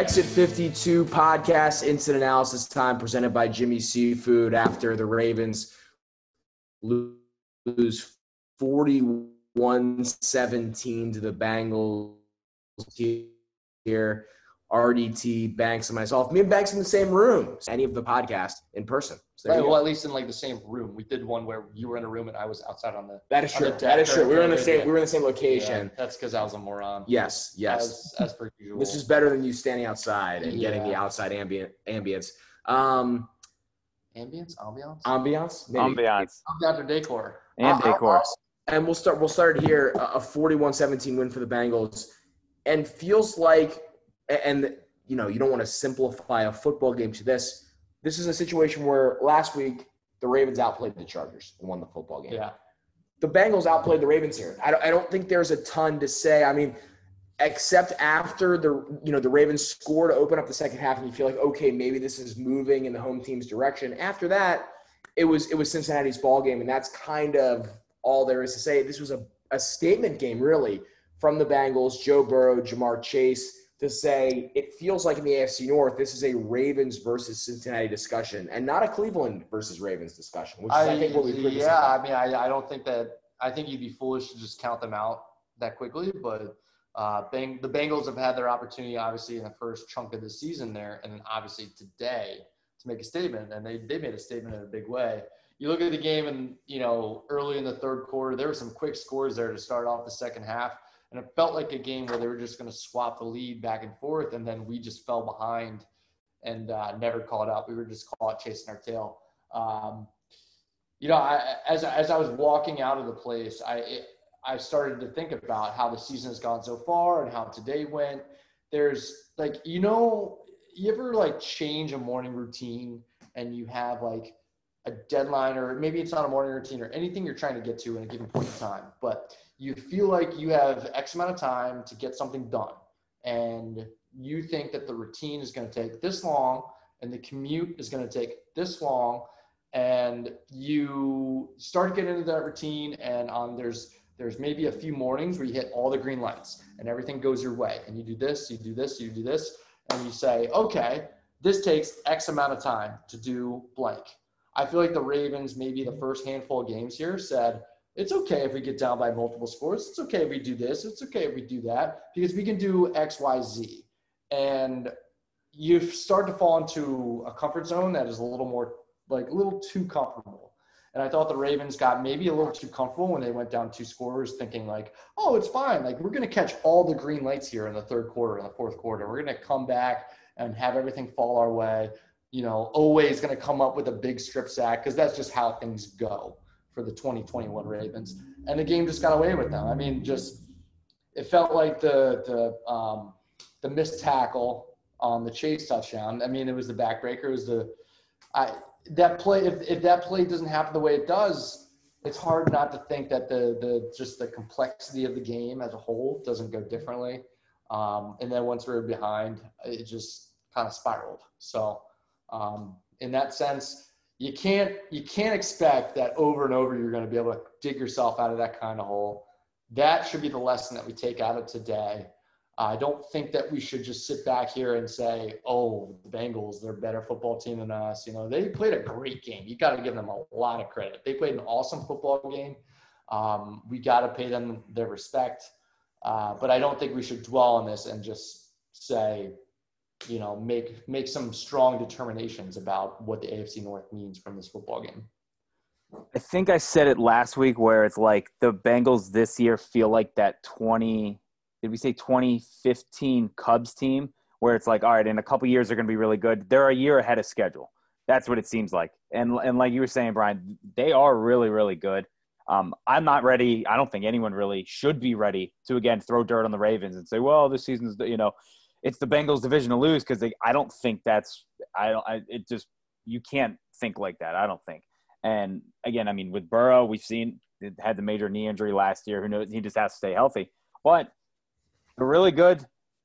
Exit 52 podcast instant analysis time presented by Jimmy Seafood after the Ravens lose 41 17 to the Bengals here. RDT, Banks, and myself. Me and Banks in the same room. Any of the podcast in person. So right, well, at least in like the same room. We did one where you were in a room and I was outside on the. That is true. That is true. We were in the same. We were in the same location. Yeah, that's because I was a moron. Yes. Yes. As, as per usual. This is better than you standing outside and yeah. getting the outside ambient ambience. Um, ambience, ambiance, ambiance, maybe. ambiance, ambiance or decor, and uh, decor. and we'll start. We'll start here. A 41-17 win for the Bengals, and feels like, and you know, you don't want to simplify a football game to this. This is a situation where last week the Ravens outplayed the Chargers and won the football game. Yeah. The Bengals outplayed the Ravens here. I don't, I don't think there's a ton to say. I mean, except after the you know the Ravens score to open up the second half, and you feel like okay, maybe this is moving in the home team's direction. After that, it was it was Cincinnati's ball game, and that's kind of all there is to say. This was a, a statement game, really, from the Bengals. Joe Burrow, Ja'Marr Chase to say it feels like in the AFC North, this is a Ravens versus Cincinnati discussion and not a Cleveland versus Ravens discussion, which is, I, I think what we Yeah, I mean, I, I don't think that I think you'd be foolish to just count them out that quickly, but uh, Bang, the Bengals have had their opportunity, obviously, in the first chunk of the season there, and then obviously today to make a statement, and they, they made a statement in a big way. You look at the game, and you know, early in the third quarter, there were some quick scores there to start off the second half and it felt like a game where they were just going to swap the lead back and forth, and then we just fell behind and uh, never caught up. We were just caught chasing our tail. Um, you know, I, as as I was walking out of the place, I it, I started to think about how the season has gone so far and how today went. There's like you know, you ever like change a morning routine and you have like a deadline or maybe it's not a morning routine or anything you're trying to get to in a given point in time, but you feel like you have X amount of time to get something done. And you think that the routine is going to take this long and the commute is going to take this long. And you start getting into that routine and on there's there's maybe a few mornings where you hit all the green lights and everything goes your way. And you do this, you do this, you do this, and you say, okay, this takes X amount of time to do blank. I feel like the Ravens, maybe the first handful of games here, said, it's okay if we get down by multiple scores. It's okay if we do this. It's okay if we do that because we can do X, Y, Z. And you start to fall into a comfort zone that is a little more, like a little too comfortable. And I thought the Ravens got maybe a little too comfortable when they went down two scores, thinking like, oh, it's fine. Like we're going to catch all the green lights here in the third quarter, in the fourth quarter. We're going to come back and have everything fall our way. You know, always going to come up with a big strip sack because that's just how things go for the 2021 Ravens, and the game just got away with them. I mean, just it felt like the the um, the missed tackle on the chase touchdown. I mean, it was the backbreaker. It was the I that play. If if that play doesn't happen the way it does, it's hard not to think that the the just the complexity of the game as a whole doesn't go differently. Um, and then once we were behind, it just kind of spiraled. So um, in that sense you can't you can't expect that over and over you're going to be able to dig yourself out of that kind of hole. That should be the lesson that we take out of today. I don't think that we should just sit back here and say, "Oh, the Bengals, they're a better football team than us." You know, they played a great game. You got to give them a lot of credit. They played an awesome football game. Um, we got to pay them their respect. Uh, but I don't think we should dwell on this and just say you know, make make some strong determinations about what the AFC North means from this football game. I think I said it last week where it's like the Bengals this year feel like that 20 did we say 2015 Cubs team where it's like all right in a couple years they're going to be really good. They're a year ahead of schedule. That's what it seems like. And and like you were saying Brian, they are really really good. Um, I'm not ready. I don't think anyone really should be ready to again throw dirt on the Ravens and say, well, this season's you know it's the Bengals division to lose because I don't think that's I don't I, it just you can't think like that. I don't think. And again, I mean with Burrow, we've seen had the major knee injury last year. Who knows? He just has to stay healthy. But they're really good.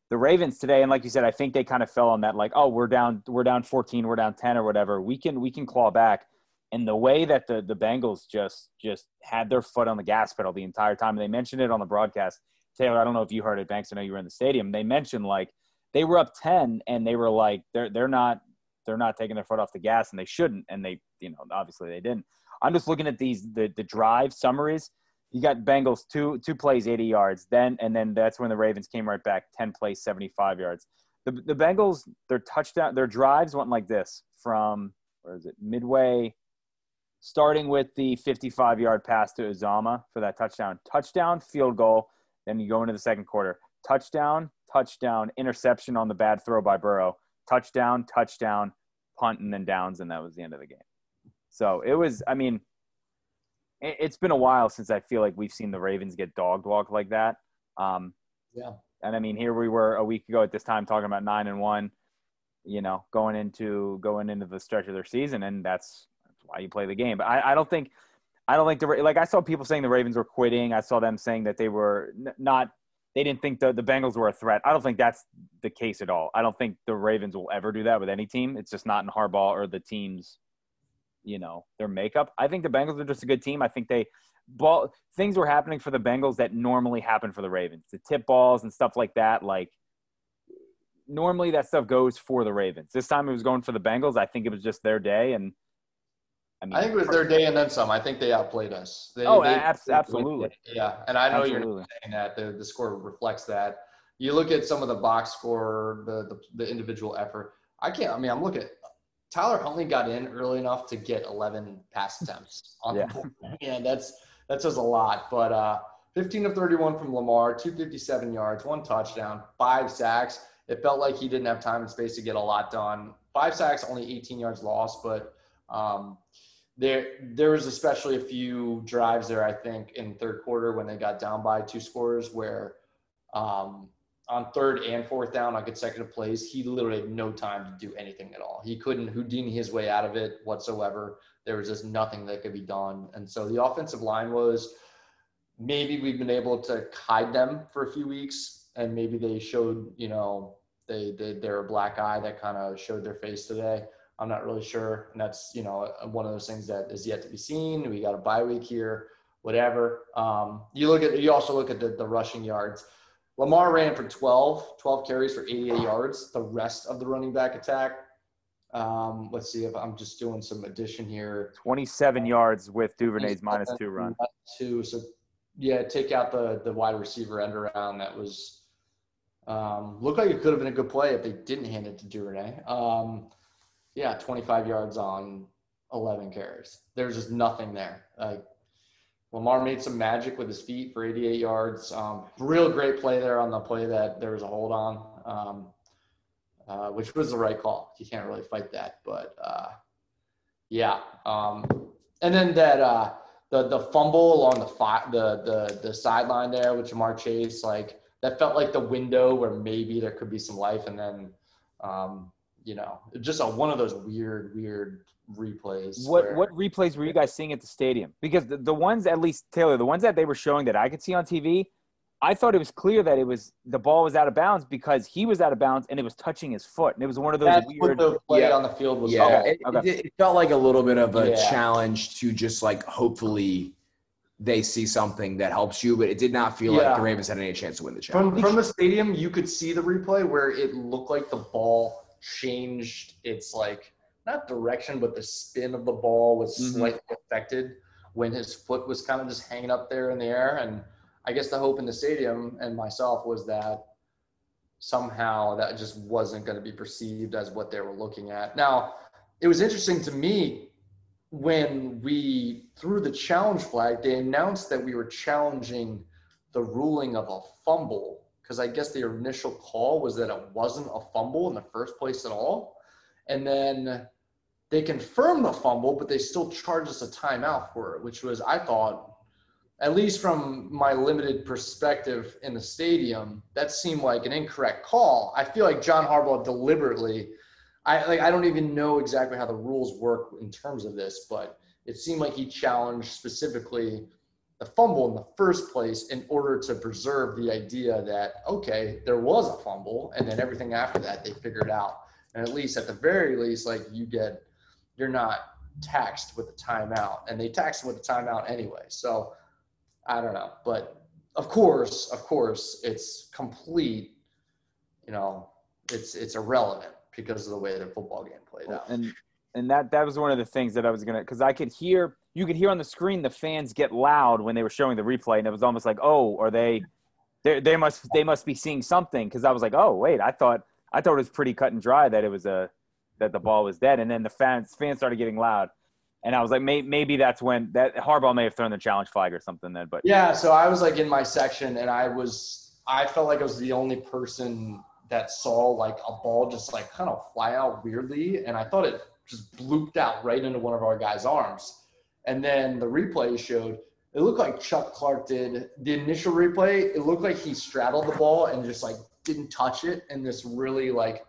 The Ravens today, and like you said, I think they kind of fell on that. Like, oh, we're down, we're down 14, we're down 10, or whatever. We can we can claw back. And the way that the the Bengals just just had their foot on the gas pedal the entire time. And they mentioned it on the broadcast. Taylor, I don't know if you heard it, Banks. I know you were in the stadium. They mentioned like they were up 10 and they were like they're they're not they're not taking their foot off the gas and they shouldn't. And they you know obviously they didn't. I'm just looking at these the the drive summaries. You got bengals two two plays 80 yards. Then and then that's when the ravens came right back 10 plays 75 yards. The, the bengals their touchdown their drives went like this from where is it? Midway starting with the 55 yard pass to Uzomah for that touchdown. Touchdown field goal. Then you go into the second quarter. Touchdown touchdown, interception on the bad throw by Burrow, touchdown, touchdown, punt, and then downs, and that was the end of the game. So it was, I mean, it, has been a while since I feel like we've seen the Ravens get dog walk like that. Um, yeah. And I mean, here we were a week ago at this time talking about nine and one, you know, going into going into the stretch of their season, and that's, that's why you play the game. But I, I don't think, I don't think the like I saw people saying the Ravens were quitting. I saw them saying that they were n- not they didn't think the, the Bengals were a threat. I don't think that's the case at all. I don't think the Ravens will ever do that with any team. It's just not in Harbaugh or the team's, you know, their makeup. I think the Bengals are just a good team. I think they ball things were happening for the Bengals that normally happen for the Ravens. The tip balls and stuff like that. Like normally that stuff goes for the Ravens. This time it was going for the Bengals. I think it was just their day and I, mean, I think it was their day and then some. I think they outplayed us. They, oh, they, absolutely. Yeah, and I know absolutely. you're saying that the, the score reflects that. You look at some of the box score, the, the, the individual effort. I can't. I mean, I'm looking. at Tyler Huntley got in early enough to get 11 pass attempts on yeah. the board. Yeah, that's that says a lot. But uh, 15 of 31 from Lamar, 257 yards, one touchdown, five sacks. It felt like he didn't have time and space to get a lot done. Five sacks, only 18 yards lost, but um, there there was especially a few drives there, I think, in third quarter when they got down by two scores where um, on third and fourth down on consecutive plays, he literally had no time to do anything at all. He couldn't Houdini his way out of it whatsoever. There was just nothing that could be done. And so the offensive line was maybe we've been able to hide them for a few weeks and maybe they showed, you know, they, they they're a black eye that kind of showed their face today. I'm not really sure. And that's, you know, one of those things that is yet to be seen. We got a bye week here, whatever. Um, you look at, you also look at the, the rushing yards. Lamar ran for 12, 12 carries for 88 yards. The rest of the running back attack. Um, let's see if I'm just doing some addition here. 27 yards with Duvernay's minus two run. Two. So yeah, take out the, the wide receiver end around. That was, um, looked like it could have been a good play if they didn't hand it to Duvernay. Um, yeah, 25 yards on 11 carries. There's just nothing there. Like Lamar made some magic with his feet for 88 yards. Um, real great play there on the play that there was a hold on, um, uh, which was the right call. You can't really fight that, but uh, yeah. Um, and then that uh, the the fumble along the fi- the the the sideline there with Ja'Marr Chase, like that felt like the window where maybe there could be some life, and then um, you know, just a, one of those weird, weird replays. What where, what replays were you guys seeing at the stadium? Because the, the ones, at least Taylor, the ones that they were showing that I could see on TV, I thought it was clear that it was the ball was out of bounds because he was out of bounds and it was touching his foot, and it was one of those That's weird. What the play yeah. on the field was. Yeah, it, okay. it, it, felt like a little bit of a yeah. challenge to just like hopefully they see something that helps you, but it did not feel yeah. like the Ravens had any chance to win the challenge. From from the stadium, you could see the replay where it looked like the ball changed its like not direction, but the spin of the ball was mm-hmm. slightly affected when his foot was kind of just hanging up there in the air. And I guess the hope in the stadium and myself was that somehow that just wasn't going to be perceived as what they were looking at. Now, it was interesting to me when we threw the challenge flag, they announced that we were challenging the ruling of a fumble because I guess the initial call was that it wasn't a fumble in the first place at all. And then they confirmed the fumble, but they still charged us a timeout for it, which was, I thought, at least from my limited perspective in the stadium, that seemed like an incorrect call. I feel like John Harbaugh deliberately, I like I don't even know exactly how the rules work in terms of this, but it seemed like he challenged specifically the fumble in the first place in order to preserve the idea that okay there was a fumble and then everything after that they figured out. And at least at the very least like you get you're not taxed with a timeout and they tax taxed with a timeout anyway. So i don't know. But of course of course it's complete you know it's it's irrelevant because of the way the football game played out. And and that that was one of the things that I was gonna because I could hear you could hear on the screen the fans get loud when they were showing the replay, and it was almost like, oh, are they? They must they must be seeing something because I was like, oh wait, I thought I thought it was pretty cut and dry that it was a that the ball was dead, and then the fans fans started getting loud, and I was like, may, maybe that's when that Harbaugh may have thrown the challenge flag or something then, but yeah. So I was like in my section, and I was I felt like I was the only person that saw like a ball just like kind of fly out weirdly, and I thought it just blooped out right into one of our guys' arms. And then the replay showed it looked like Chuck Clark did the initial replay. It looked like he straddled the ball and just like didn't touch it, and this really like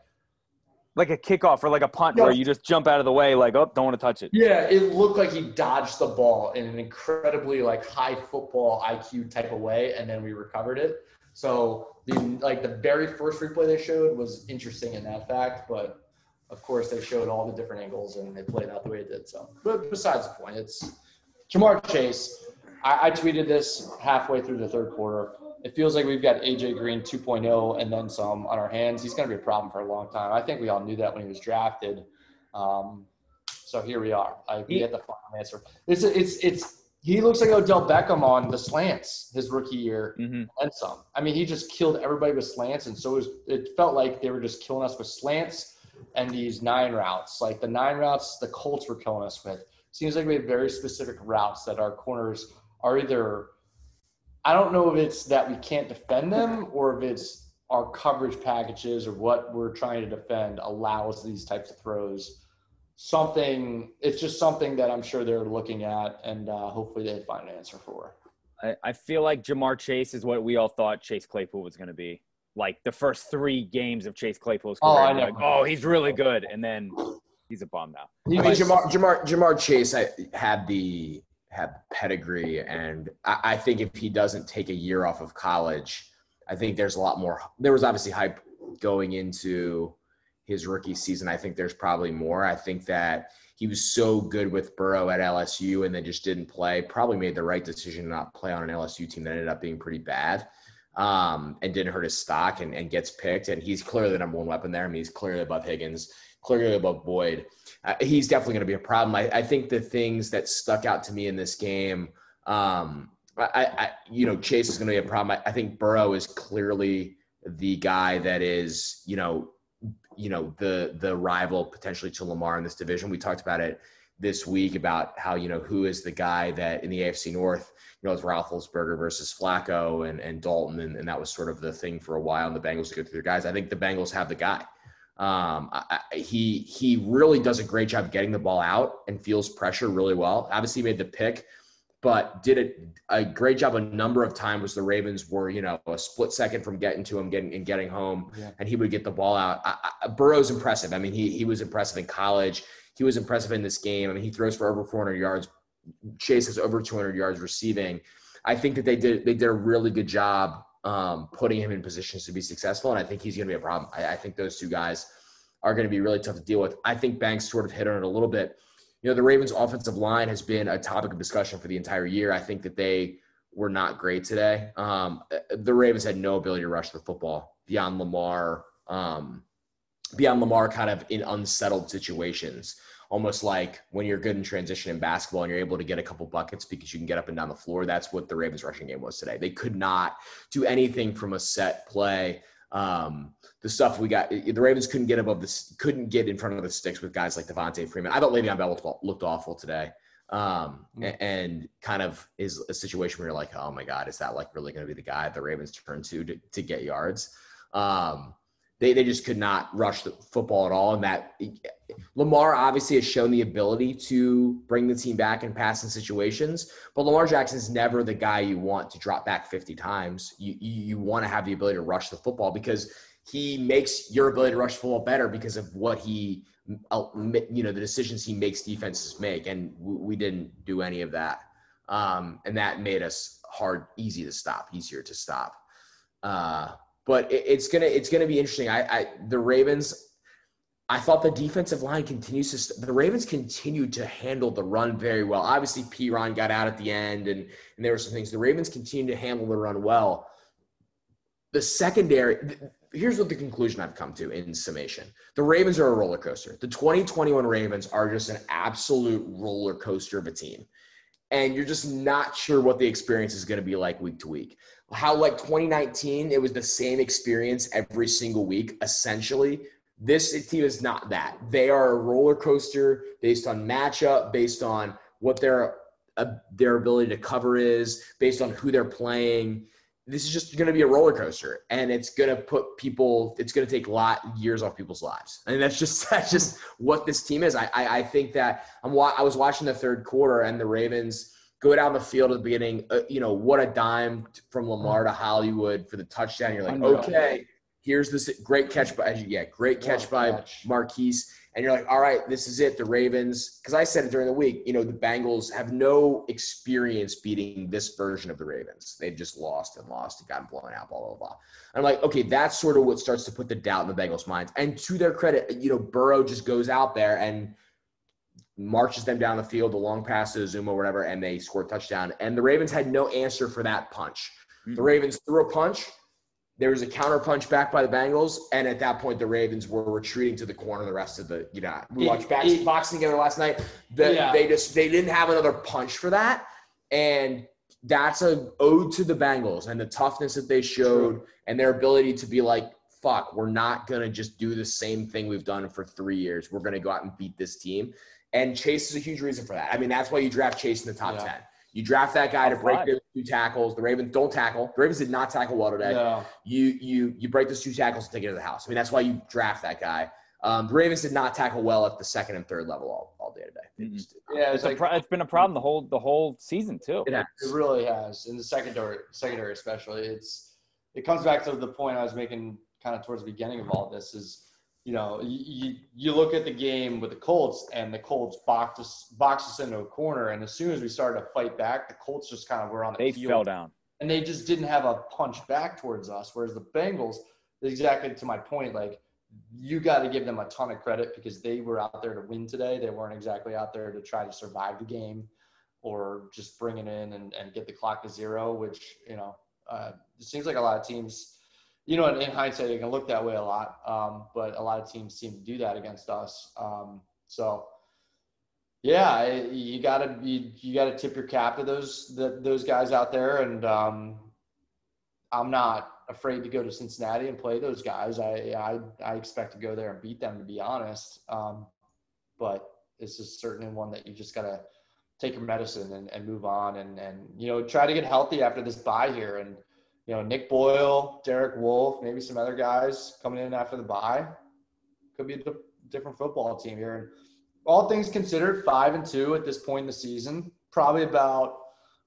like a kickoff or like a punt Yeah. where you just jump out of the way, like, oh, don't want to touch it. yeah, it looked like he dodged the ball in an incredibly like high football IQ type of way, and then we recovered it. So the like the very first replay they showed was interesting in that fact, but of course they showed all the different angles and they played out the way it did. So, but besides the point, it's Ja'Marr Chase. I, I tweeted this halfway through the third quarter. It feels like we've got AJ Green 2.0 and then some on our hands. He's going to be a problem for a long time. I think we all knew that when he was drafted. Um, so here we are. I we get the final answer. It's it's it's he looks like Odell Beckham on the slants his rookie year hmm and some. I mean, he just killed everybody with slants, and so it, was, it felt like they were just killing us with slants and these nine routes. Like the nine routes the Colts were killing us with. Seems like we have very specific routes that our corners are either. I don't know if it's that we can't defend them or if it's our coverage packages or what we're trying to defend allows these types of throws. Something, it's just something that I'm sure they're looking at, and uh, hopefully they find an answer for. I, I feel like Ja'Marr Chase is what we all thought Chase Claypool was going to be. Like the first three games of Chase Claypool's Oh, career, I we're like, oh, he's really good, and then he's a bomb now. He I mean, Ja'Marr, Ja'Marr, Ja'Marr Chase I, had the had the pedigree, and I, I think if he doesn't take a year off of college, I think there's a lot more. There was obviously hype going into his rookie season. I think there's probably more. I think that he was so good with Burrow at LSU and then just didn't play. Probably made the right decision to not play on an LSU team that ended up being pretty bad. Um, and didn't hurt his stock and, and gets picked. And he's clearly the number one weapon there. I mean, he's clearly above Higgins, clearly above Boyd uh, he's definitely going to be a problem. I, I think the things that stuck out to me in this game, um, I, I, you know, Chase is going to be a problem. I, I think Burrow is clearly the guy that is, you know, you know, the the rival potentially to Lamar in this division. We talked about it this week about how you know who is the guy that in the AFC North, you know, it's Roethlisberger versus Flacco and and Dalton, and, and that was sort of the thing for a while. And the Bengals to go through their guys. I think the Bengals have the guy. Um, I, I, he he really does a great job getting the ball out and feels pressure really well. Obviously, he made the pick, but did it a great job a number of times. The Ravens were you know a split second from getting to him, getting and getting home, Yeah. and he would get the ball out. I, I, Burrow's impressive. I mean, he he was impressive in college. He was impressive in this game. I mean, he throws for over 400 yards. Chase has over 200 yards receiving. I think that they did they did a really good job um, putting him in positions to be successful, and I think he's going to be a problem. I, I think those two guys are going to be really tough to deal with. I think Banks sort of hit on it a little bit. You know, the Ravens' offensive line has been a topic of discussion for the entire year. I think that they were not great today. Um, the Ravens had no ability to rush the football beyond Lamar. Um, beyond Lamar, kind of in unsettled situations almost like when you're good in transition in basketball and you're able to get a couple buckets because you can get up and down the floor. That's what the Ravens rushing game was today. They could not do anything from a set play. Um, the stuff we got, the Ravens couldn't get above this, couldn't get in front of the sticks with guys like Devonta Freeman. I thought Le'Veon Bell looked, looked awful today. Um, and kind of is a situation where you're like, oh my God, is that like really going to be the guy the Ravens turn to to, to get yards? Um, they, they just could not rush the football at all. And that Lamar obviously has shown the ability to bring the team back in passing situations, but Lamar Jackson is never the guy you want to drop back 50 times. You, you, you want to have the ability to rush the football because he makes your ability to rush the football better because of what he, uh, you know, the decisions he makes defenses make. And we, didn't do any of that. Um, and that made us hard, easy to stop, easier to stop. Uh, but it, it's gonna it's gonna be interesting. I, I the Ravens. I thought the defensive line continues to. The Ravens continued to handle the run very well. Obviously, P. Ron got out at the end, and and there were some things. The Ravens continued to handle the run well. the secondary. Here's what the conclusion I've come to in summation: the Ravens are a roller coaster. The 2021 Ravens are just an absolute roller coaster of a team, and you're just not sure what the experience is going to be like week to week. How like 2019, it was the same experience every single week, essentially. This team is not that. They are a roller coaster based on matchup, based on what their uh, their ability to cover is, based on who they're playing. This is just going to be a roller coaster, and it's going to put people. It's going to take lot years off people's lives, and that's just that's just what this team is. I I, I think that I'm. I was watching the third quarter, and the Ravens go down the field at the beginning. Uh, you know what a dime from Lamar to Hollywood for the touchdown. You're like, okay Here's this great catch by yeah, great catch by catch. Marquise. And you're like, all right, this is it. The Ravens, because I said it during the week, you know, the Bengals have no experience beating this version of the Ravens. They've just lost and lost and gotten blown out, blah, blah, blah. I'm like, okay, that's sort of what starts to put the doubt in the Bengals' minds. And to their credit, you know, Burrow just goes out there and marches them down the field, the long pass to Zuma, whatever, and they score a touchdown. And the Ravens had no answer for that punch. The mm-hmm. Ravens threw a punch there was a counterpunch back by the Bengals, and at that point, the Ravens were retreating to the corner. The rest of the, you know, we watched it, boxing together last night. The, yeah. They just they didn't have another punch for that, and that's a ode to the Bengals and the toughness that they showed True. and their ability to be like, fuck, we're not gonna just do the same thing we've done for three years. We're gonna go out and beat this team. And Chase is a huge reason for that. I mean, that's why you draft Chase in the top yeah. ten you draft that guy to break those two tackles. The Ravens don't tackle. The Ravens did not tackle well today. No. You you you break those two tackles and take it to the house. I mean, that's why you draft that guy. Um, the Ravens did not tackle well at the second and third level all, all day today. Mm-hmm. Yeah, it's, like, pro- it's been a problem the whole the whole season too. It, has. it really has. In the secondary, secondary especially, it's it comes back to the point I was making kind of towards the beginning of all this is you know, you, you look at the game with the Colts, and the Colts boxed us, boxed us into a corner. And as soon as we started to fight back, the Colts just kind of were on the they field. fell down. And they just didn't have a punch back towards us. Whereas the Bengals, exactly to my point, like you got to give them a ton of credit because they were out there to win today. They weren't exactly out there to try to survive the game or just bring it in and, and get the clock to zero, which, you know, uh, it seems like a lot of teams – you know, in hindsight, it can look that way a lot, um, but a lot of teams seem to do that against us. Um, so, yeah, you gotta you, you gotta tip your cap to those the, those guys out there, and um, I'm not afraid to go to Cincinnati and play those guys. I I, I expect to go there and beat them, to be honest. Um, but this is certainly one that you just gotta take your medicine and, and move on, and and you know try to get healthy after this bye here, and you know, Nick Boyle, Derek Wolfe, maybe some other guys coming in after the bye. Could be a different football team here. And all things considered, five and two at this point in the season, probably about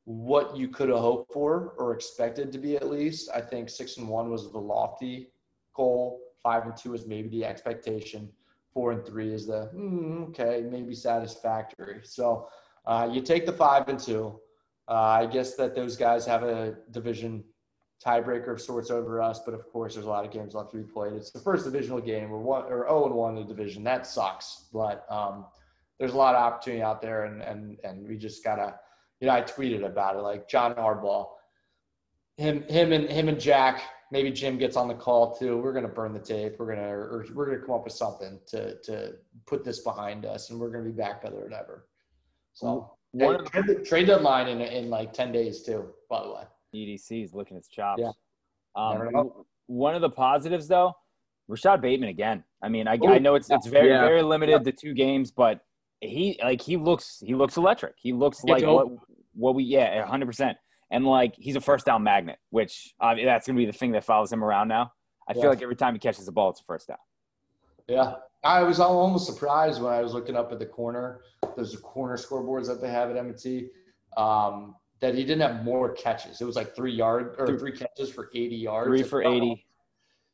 what you could have hoped for or expected to be at least. I think six and one was the lofty goal. Five and two is maybe the expectation. Four and three is the mm, okay, maybe satisfactory. So uh, you take the five and two. Uh, I guess that those guys have a division tiebreaker of sorts over us. But of course, there's a lot of games left to be played. It's the first divisional game. We're one or 0 and 1 in the division. That sucks. But um, there's a lot of opportunity out there, and and and we just gotta. You know, I tweeted about it. Like John Harbaugh, him him and him and Jack. Maybe Jim gets on the call too. We're gonna burn the tape. We're gonna or we're gonna come up with something to to put this behind us, and we're gonna be back better than ever. So. One the, trade deadline in in like ten days too. By the way. EDC is looking his chops. Yeah. Um, one of the positives, though, Rashod Bateman again. I mean, I, Ooh, I know it's it's very yeah. very limited the two games, but he like he looks he looks electric. He looks like what what we yeah, hundred percent. And like he's a first down magnet, which uh, that's gonna be the thing that follows him around now. I yeah. feel like every time he catches the ball, it's a first down. Yeah, I was almost surprised when I was looking up at the corner. There's the corner scoreboards that they have at M&T. Um, that he didn't have more catches. It was like three yard or three catches for 80 yards. Three for 80.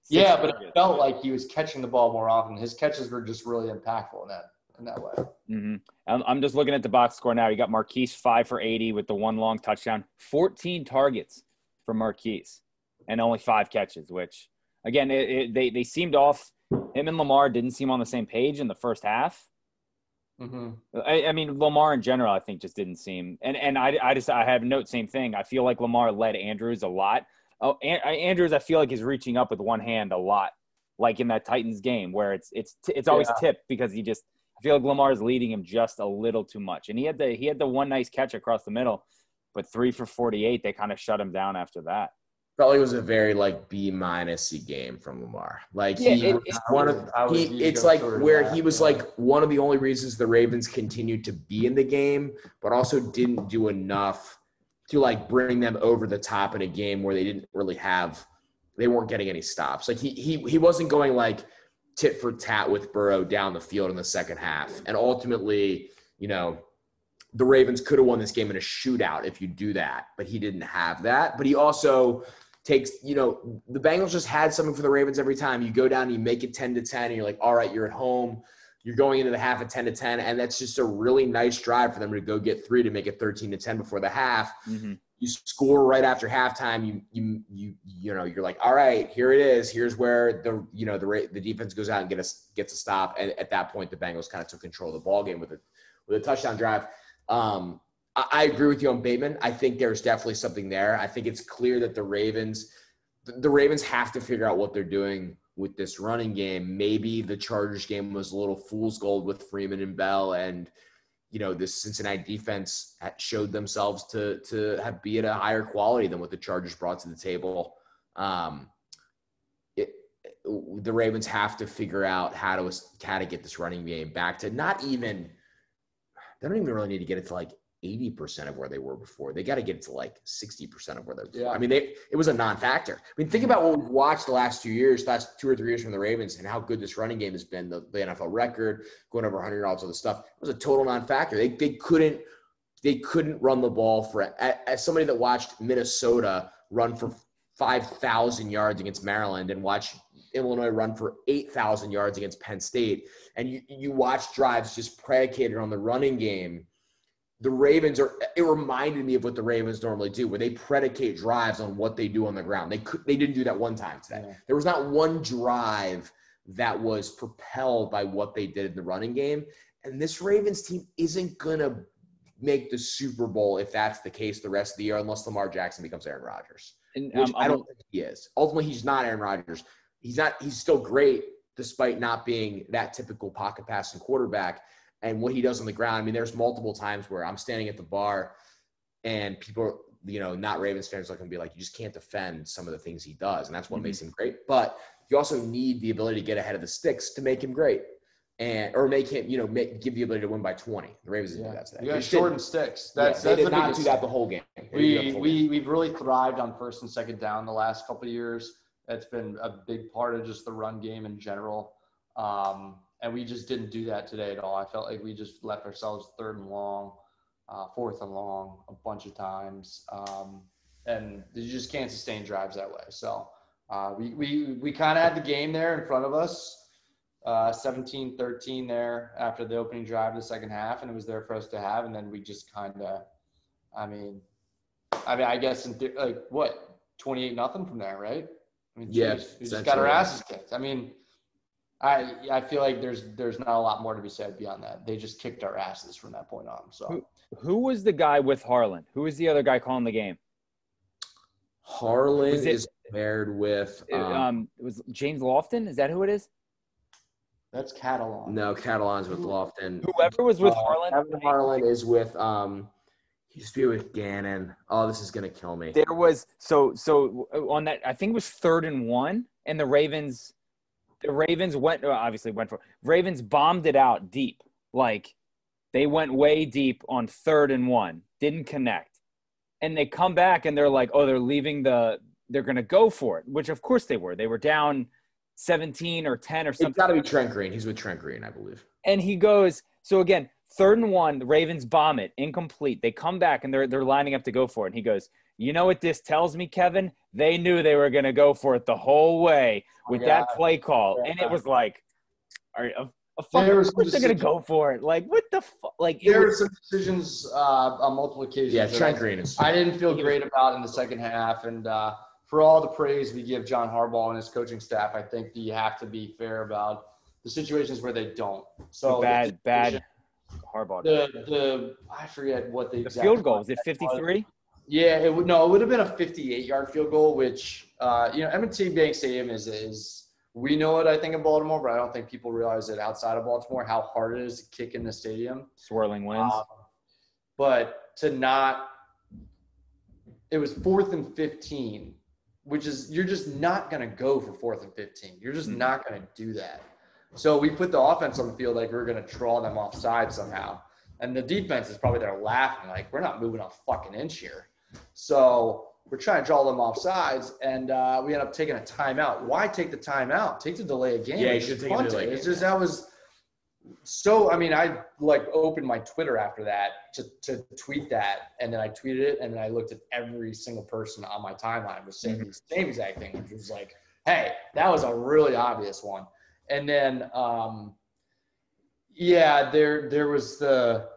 Yeah, but it felt like he was catching the ball more often. His catches were just really impactful in that in that way. Mm-hmm. I'm, I'm just looking at the box score now. You got Marquise five for 80 with the one long touchdown, 14 targets for Marquise, and only five catches. Which again, it, it, they they seemed off. Him and Lamar didn't seem on the same page in the first half. Mm-hmm. I, I, mean, Lamar in general, I think just didn't seem, and and I, I just I have note same thing. I feel like Lamar led Andrews a lot. Oh, An- Andrews, I feel like he's reaching up with one hand a lot, like in that Titans game where it's it's it's always Yeah. tipped because he just I feel like Lamar is leading him just a little too much, and he had the he had the one nice catch across the middle, but three for forty eight, they kind of shut him down after that. Felt like it was a very like B minus C game from Lamar. Like Yeah, he it- was it- one of he, it's like where that, he was yeah. like one of the only reasons the Ravens continued to be in the game, but also didn't do enough to like bring them over the top in a game where they didn't really have they weren't getting any stops. Like he he he wasn't going like tit for tat with Burrow down the field in the second half. And ultimately, you know, the Ravens could have won this game in a shootout if you do that, but he didn't have that. But he also takes, you know, the Bengals just had something for the Ravens every time. You go down and you make it 10 to 10, and you're like, all right, you're at home. You're going into the half at 10 to 10, and that's just a really nice drive for them to go get three to make it 13 to 10 before the half. Mm-hmm. You score right after halftime. You you you you know you're like, all right, here it is. Here's where the you know the the defense goes out and get us gets a stop. And at that point, the Bengals kind of took control of the ball game with a with a touchdown drive. Um, I, agree with you on Bateman. I think there's definitely something there. I think it's clear that the Ravens, the, the Ravens have to figure out what they're doing with this running game. Maybe the Chargers game was a little fool's gold with Freeman and Bell, and you know this Cincinnati defense showed themselves to to have be at a higher quality than what the Chargers brought to the table. Um, it, the Ravens have to figure out how to how to get this running game back to not even they don't even really need to get it to like 80% of where they were before. They got to get to like 60% of where they were. Yeah. I mean, they it was a non-factor. I mean, think mm-hmm. about what we've watched the last two years, last two or three years from the Ravens and how good this running game has been. The, the NFL record, going over 100 yards, all the stuff. It was a total non-factor. They, they couldn't they couldn't run the ball for as somebody that watched Minnesota run for 5,000 yards against Maryland and watch Illinois run for 8,000 yards against Penn State, and you, you watch drives just predicated on the running game. The Ravens are. It reminded me of what the Ravens normally do, where they predicate drives on what they do on the ground. They could. They didn't do that one time today. Yeah. There was not one drive that was propelled by what they did in the running game. And this Ravens team isn't gonna make the Super Bowl if that's the case the rest of the year, unless Lamar Jackson becomes Aaron Rodgers And which um, I don't think he is. Ultimately, he's not Aaron Rodgers. He's not. He's still great despite not being that typical pocket passing quarterback. And what he does on the ground. I mean, there's multiple times where I'm standing at the bar, and people, you know, not Ravens fans, look and be like, you just can't defend some of the things he does, and that's what Mhm. makes him great. But you also need the ability to get ahead of the sticks to make him great, and or make him, you know, make, give the ability to win by 20. The Ravens didn't Yeah. do that today. You got shortened sticks. Yeah, That's they that's did the not do that the whole game. They didn't We game. we we've really thrived on first and second down the last couple of years. That's been a big part of just the run game in general. Um, and we just didn't do that today at all. I felt like we just left ourselves third and long, uh, fourth and long a bunch of times. Um, and you just can't sustain drives that way. So uh, we, we, we kind of had the game there in front of us, uh, 17 13 there after the opening drive of the second half. And it was there for us to have. And then we just kind of, I mean, I mean, I guess in th- like what, 28 nothing from there, right? I mean, Yeah, geez, we just got our asses kicked. I mean, I I feel like there's there's not a lot more to be said beyond that. They just kicked our asses from that point on. So who was the guy with Harlan? Who was the other guy calling the game? Harlan Was it- is paired with Um, um, it was James Lofton. Is that who it is? that's Catalon. no Catalon's with Lofton. Whoever was with Uh, Harlan. Kevin Harlan is with um he used to be with Gannon. Oh, this is gonna kill me. There was so so on that. I think it was third and one, and the Ravens, the Ravens went uh, obviously went for Ravens bombed it out deep. Like they went way deep on third and one, didn't connect, and they come back and they're like, oh, they're leaving the. They're gonna go for it, which of course they were. They were down seventeen or ten or It's something. got to be Trent Green. He's with Trent Green, I believe. and he goes so again third and one the ravens bomb it incomplete they come back and they're, they're lining up to go for it and he goes you know what this tells me kevin they knew they were going to go for it the whole way with Yeah. that play call and it was like are, a, a fuck, There of course they're going to go for it like what the fuck like There were was, some decisions uh, on multiple occasions. Yeah, Trent I- Green is. I didn't feel great about in the second half. And uh, for all the praise we give John Harbaugh and his coaching staff, I think you have to be fair about the situations where they don't. So bad bad the, Harbaugh The the I forget what the, the exact field goal was it 53 Yeah, it would no, it would have been a 58 yard field goal, which uh, you know, M&T Bank Stadium is is we know it, I think, in Baltimore, but I don't think people realize it outside of Baltimore how hard it is to kick in the stadium. Swirling winds. Um, but to not, it was fourth and 15, which is, you're just not going to go for fourth and 15. You're just Mhm. not going to do that. So we put the offense on the field like we are going to draw them offside somehow. And the defense is probably there laughing, like, we're not moving a fucking inch here. So we're trying to draw them off sides, and uh, we end up taking a timeout. Why take the timeout? Take the delay of game. Yeah, you should take a delay It's just that was so. I mean, I like opened my Twitter after that to, to tweet that, and then I tweeted it, and then I looked at every single person on my timeline was saying the same exact thing, which was like, "Hey, that was a really obvious one." And then, um, yeah, there there was the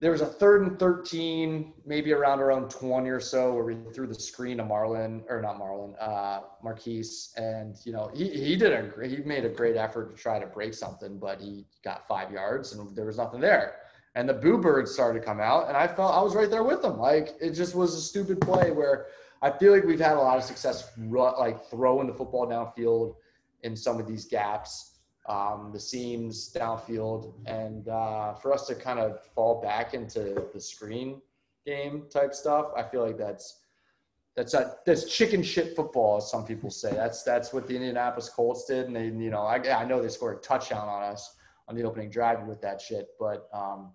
there was a third and 13, maybe around around 20 or so, where we threw the screen to Marlon, or not Marlon, uh, Marquise. And, you know, he, he did a great, he made a great effort to try to break something, but he got five yards and there was nothing there. And the boo birds started to come out, and I felt I was right there with them. Like, it just was a stupid play where I feel like we've had a lot of success, like throwing the football downfield in some of these gaps um, the seams downfield, and uh, for us to kind of fall back into the screen game type stuff, I feel like that's that's that's chicken shit football, as some people say. That's that's what the Indianapolis Colts did, and they you know I, I know they scored a touchdown on us on the opening drive with that shit, but um,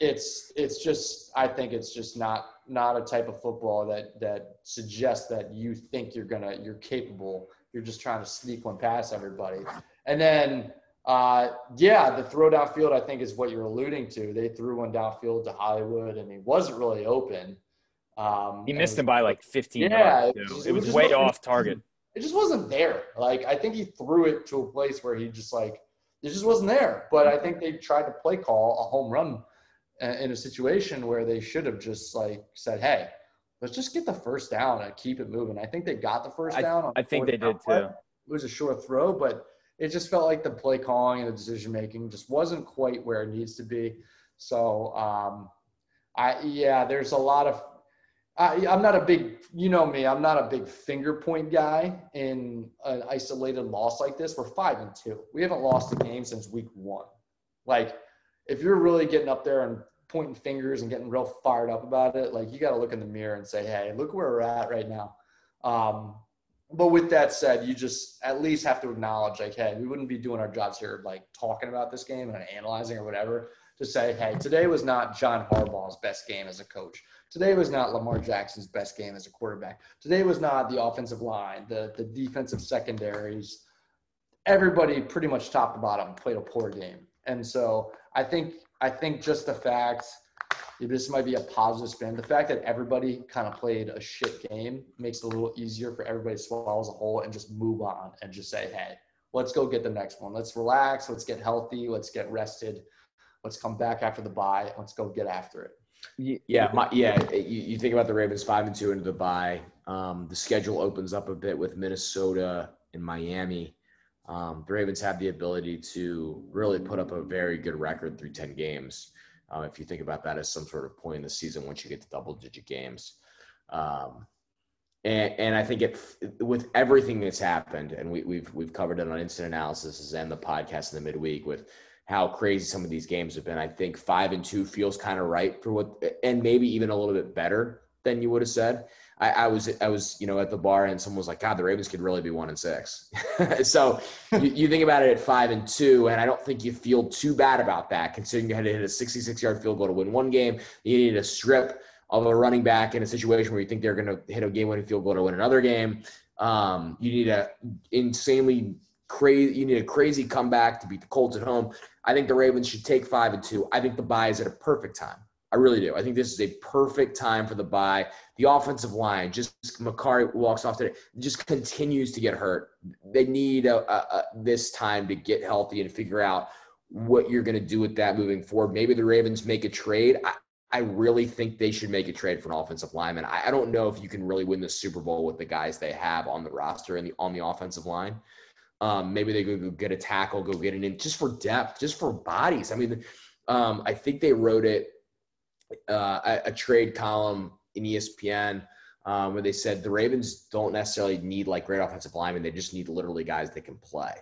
it's it's just I think it's just not not a type of football that that suggests that you think you're gonna you're capable. You're just trying to sneak one past everybody. And then, uh, yeah, the throw downfield, I think, is what you're alluding to. They threw one downfield to Hollywood, and he wasn't really open. Um, he missed him by like 15 Yeah, yards. it just- It was way off target. It just wasn't there. Like I think he threw it to a place where he just like it just wasn't there. But I think they tried to play call a home run uh, in a situation where they should have just like said, "Hey, let's just get the first down and keep it moving." I think they got the first I- down. on I think they did play too. it was a short throw, but it just felt like the play calling and the decision making just wasn't quite where it needs to be. So, um, I yeah, there's a lot of. I, I'm not a big, you know me, I'm not a big finger point guy in an isolated loss like this. We're five and two. We haven't lost a game since week one. Like, if you're really getting up there and pointing fingers and getting real fired up about it, like you got to look in the mirror and say, "Hey, look where we're at right now." Um, but with that said, you just at least have to acknowledge, like, hey, we wouldn't be doing our jobs here, like talking about this game and analyzing or whatever, to say, hey, today was not John Harbaugh's best game as a coach. Today was not Lamar Jackson's best game as a quarterback. Today was not the offensive line, the the defensive secondaries. Everybody, pretty much top to bottom, played a poor game, and so I think I think just the fact this might be a positive spin. The fact that everybody kind of played a shit game makes it a little easier for everybody to swallow as a whole and just move on and just say, hey, let's go get the next one. Let's relax. Let's get healthy. Let's get rested. Let's come back after the bye. Let's go get after it. Yeah, my, yeah. You, you think about the Ravens five and two into the bye. Um, the schedule opens up a bit with Minnesota and Miami. Um, the Ravens have the ability to really put up a very good record through ten games. Uh, if you think about that as some sort of point in the season, once you get to double digit games. Um, and, and I think it with everything that's happened, and we, we've we've covered it on instant analysis and the podcast in the midweek with how crazy some of these games have been. I think five and two feels kind of right for what, and maybe even a little bit better than you would have said. I, I was I was you know at the bar and someone was like, God, the Ravens could really be one and six. so you, you think about it at five and two, and I don't think you feel too bad about that, considering you had to hit a 66 yard field goal to win one game. You needed a strip of a running back in a situation where you think they're going to hit a game winning field goal to win another game. Um, you need a insanely crazy. You need a crazy comeback to beat the Colts at home. I think the Ravens should take five and two. I think the bye is at a perfect time. I really do. I think this is a perfect time for the bye. The offensive line, just Mekari walks off today, just continues to get hurt. They need a, a, a, this time to get healthy and figure out what you're going to do with that moving forward. Maybe the Ravens make a trade. I, I really think they should make a trade for an offensive lineman. I, I don't know if you can really win the Super Bowl with the guys they have on the roster and the on the offensive line. Um, maybe they go, get a tackle, go get it in just for depth, just for bodies. I mean, um, I think they wrote it uh, a, a, trade column in ESPN um, where they said the Ravens don't necessarily need like great offensive linemen; they just need literally guys that can play.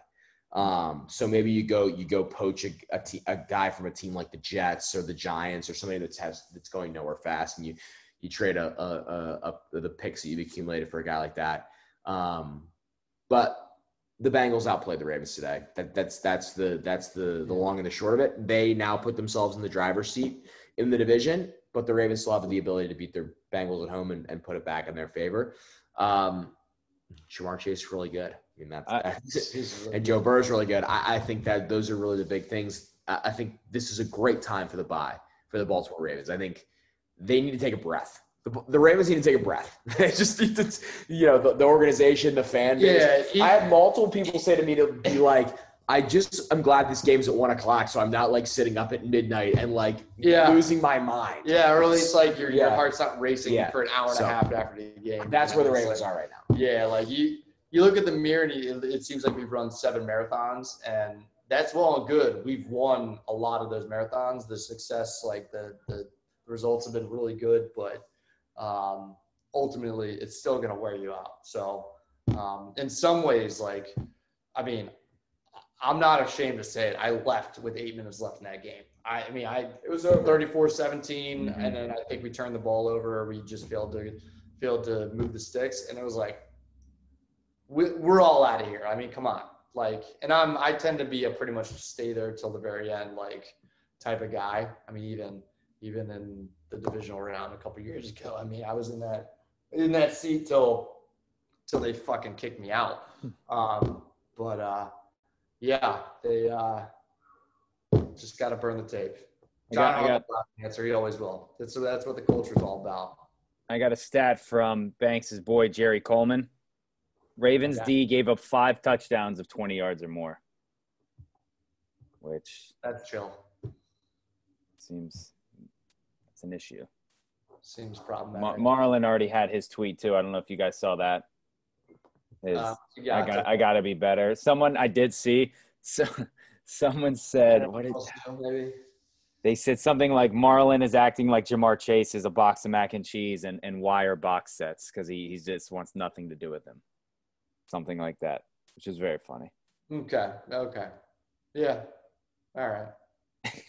Um, so maybe you go you go poach a, a, te- a, guy from a team like the Jets or the Giants or somebody that's has that's going nowhere fast, and you you trade a, a, a the picks that you've accumulated for a guy like that. Um, but the Bengals outplayed the Ravens today. That, that's that's the that's the the long and the short of it. They now put themselves in the driver's seat in the division, but the Ravens still have the ability to beat their Bengals at home and, and put it back in their favor. Um, Ja'Marr Chase is really good. I mean, that's, that's and Joe Burrow is really good. I, I, think that those are really the big things. I, I think this is a great time for the bye for the Baltimore Ravens. I think they need to take a breath. The, the Ravens need to take a breath. it's just, it's, you know, the, the organization, the fan base. Yeah, I had multiple people say to me to be like, I just I'm glad this game's at one o'clock, so I'm not like sitting up at midnight and like yeah. losing my mind. Yeah, or at least like your, yeah. your heart's not racing yeah. for an hour and so, a half after the game. That's where the Ravens like, are right now. Yeah, like you you look at the mirror and you, it seems like we've run seven marathons, and that's well and good. We've won a lot of those marathons. The success, like the the results have been really good, but um, ultimately it's still going to wear you out. So um, in some ways, like I mean I'm not ashamed to say it. I left with eight minutes left in that game. I, I mean, I it was 34 17, mm-hmm. and then I think we turned the ball over. We just failed to failed to move the sticks, and it was like we, we're all out of here. I mean, come on, like, and I'm I tend to be a pretty much stay there till the very end, like type of guy. I mean, even even in the divisional round a couple years ago, I mean, I was in that in that seat till till they fucking kicked me out. Hmm. Um, but uh yeah, they uh, just got to burn the tape. John I got, I got answer. He always will. That's that's what the culture is all about. I got a stat from Banks's boy Jerry Coleman. Ravens yeah. D gave up five touchdowns of 20 yards or more, which that's chill. Seems it's an issue. Seems problematic. Mar- Marlon already had his tweet too. I don't know if you guys saw that. Is uh, yeah, I got I got to be better. Someone I did see. So someone said what did maybe. they said something like Marlon is acting like Ja'Marr Chase is a box of mac and cheese and, and wire box sets because he, he just wants nothing to do with them. Something like that, which is very funny. Okay. Okay. Yeah. All right.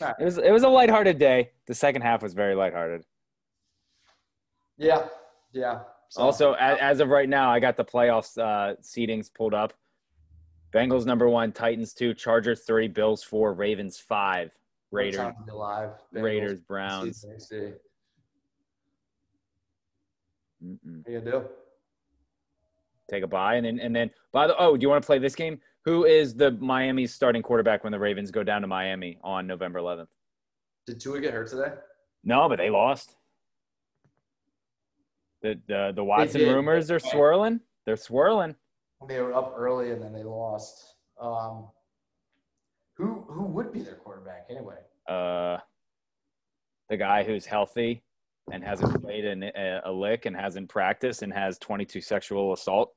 All right. it was it was a lighthearted day. The second half was very lighthearted. Yeah. Yeah. So, also, as, as, of right now, I got the playoffs uh, seedings pulled up. Bengals number one, Titans two, Chargers three, Bills four, Ravens five, Raiders live, Raiders Browns. See. What you do? Take a bye, and then and then by the oh, do you want to play this game? Who is the Miami's starting quarterback when the Ravens go down to Miami on November 11th? Did Tua get hurt today? No, but they lost. The the, the Watson rumors are swirling. They're swirling. They were up early and then they lost. Um, who who would be their quarterback anyway? Uh, the guy who's healthy and hasn't played in a, a lick and hasn't practiced and has 22 sexual assault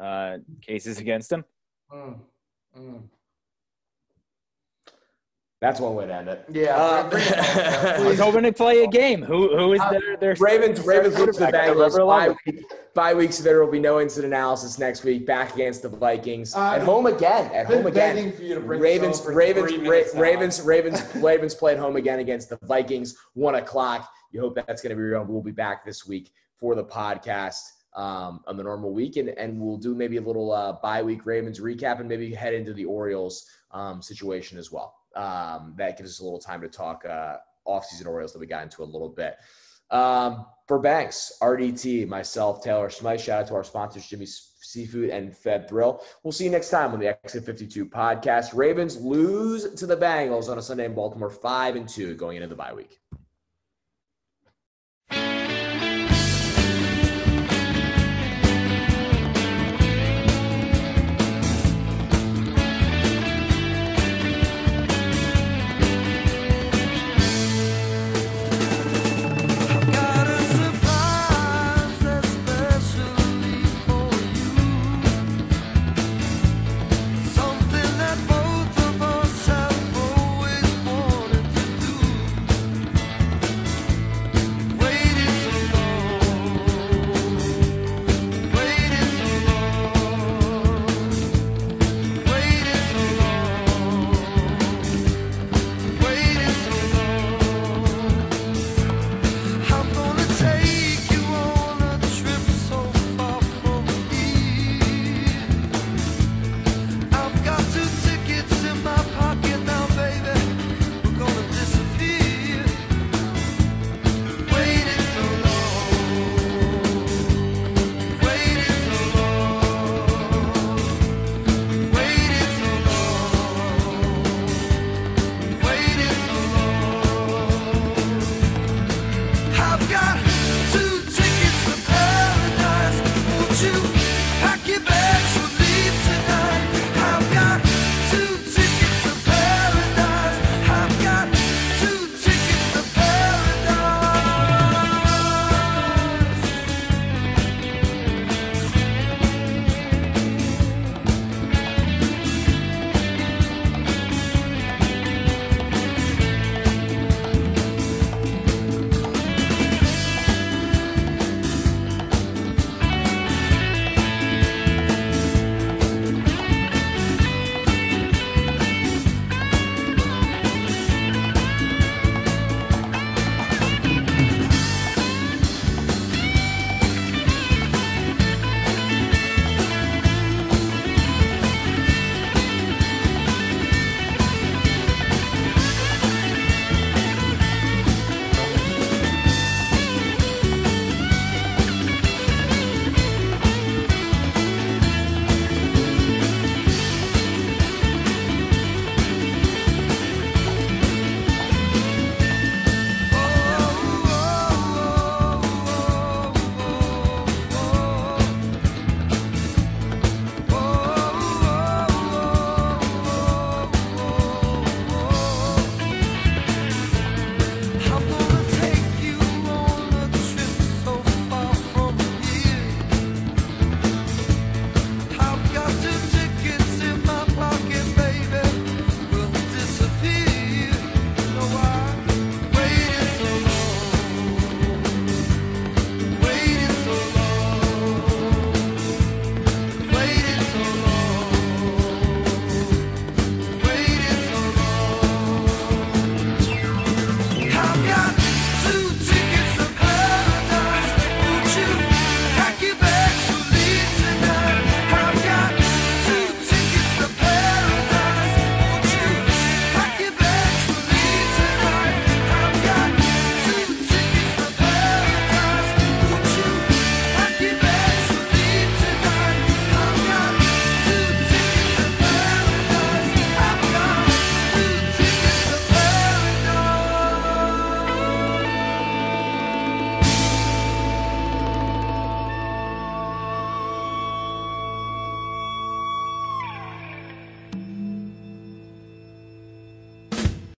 uh, cases against him. Mm, mm. That's one way to end it. Yeah. Uh, I was hoping to play a game. Who who is their their Ravens Ravens lose the Bengals. Bye, week, bye week, so there will be no Instant Analysis next week. Back against the Vikings uh, at home again. At home again. Ravens Ravens Ravens Ravens Ravens Ravens play at home again against the Vikings. One o'clock. You hope that's going to be real. We'll be back this week for the podcast um, on the normal week, and, and we'll do maybe a little uh, bye week Ravens recap, and maybe head into the Orioles um, situation as well um, that gives us a little time to talk uh, off-season Orioles that we got into a little bit. Um, for Banks, RDT, myself, Taylor Smythe, shout out to our sponsors, Jimmy Seafood and Fed Thrill. We'll see you next time on the Exit 52 podcast. Ravens lose to the Bengals on a Sunday in Baltimore, 5 and 2 going into the bye week.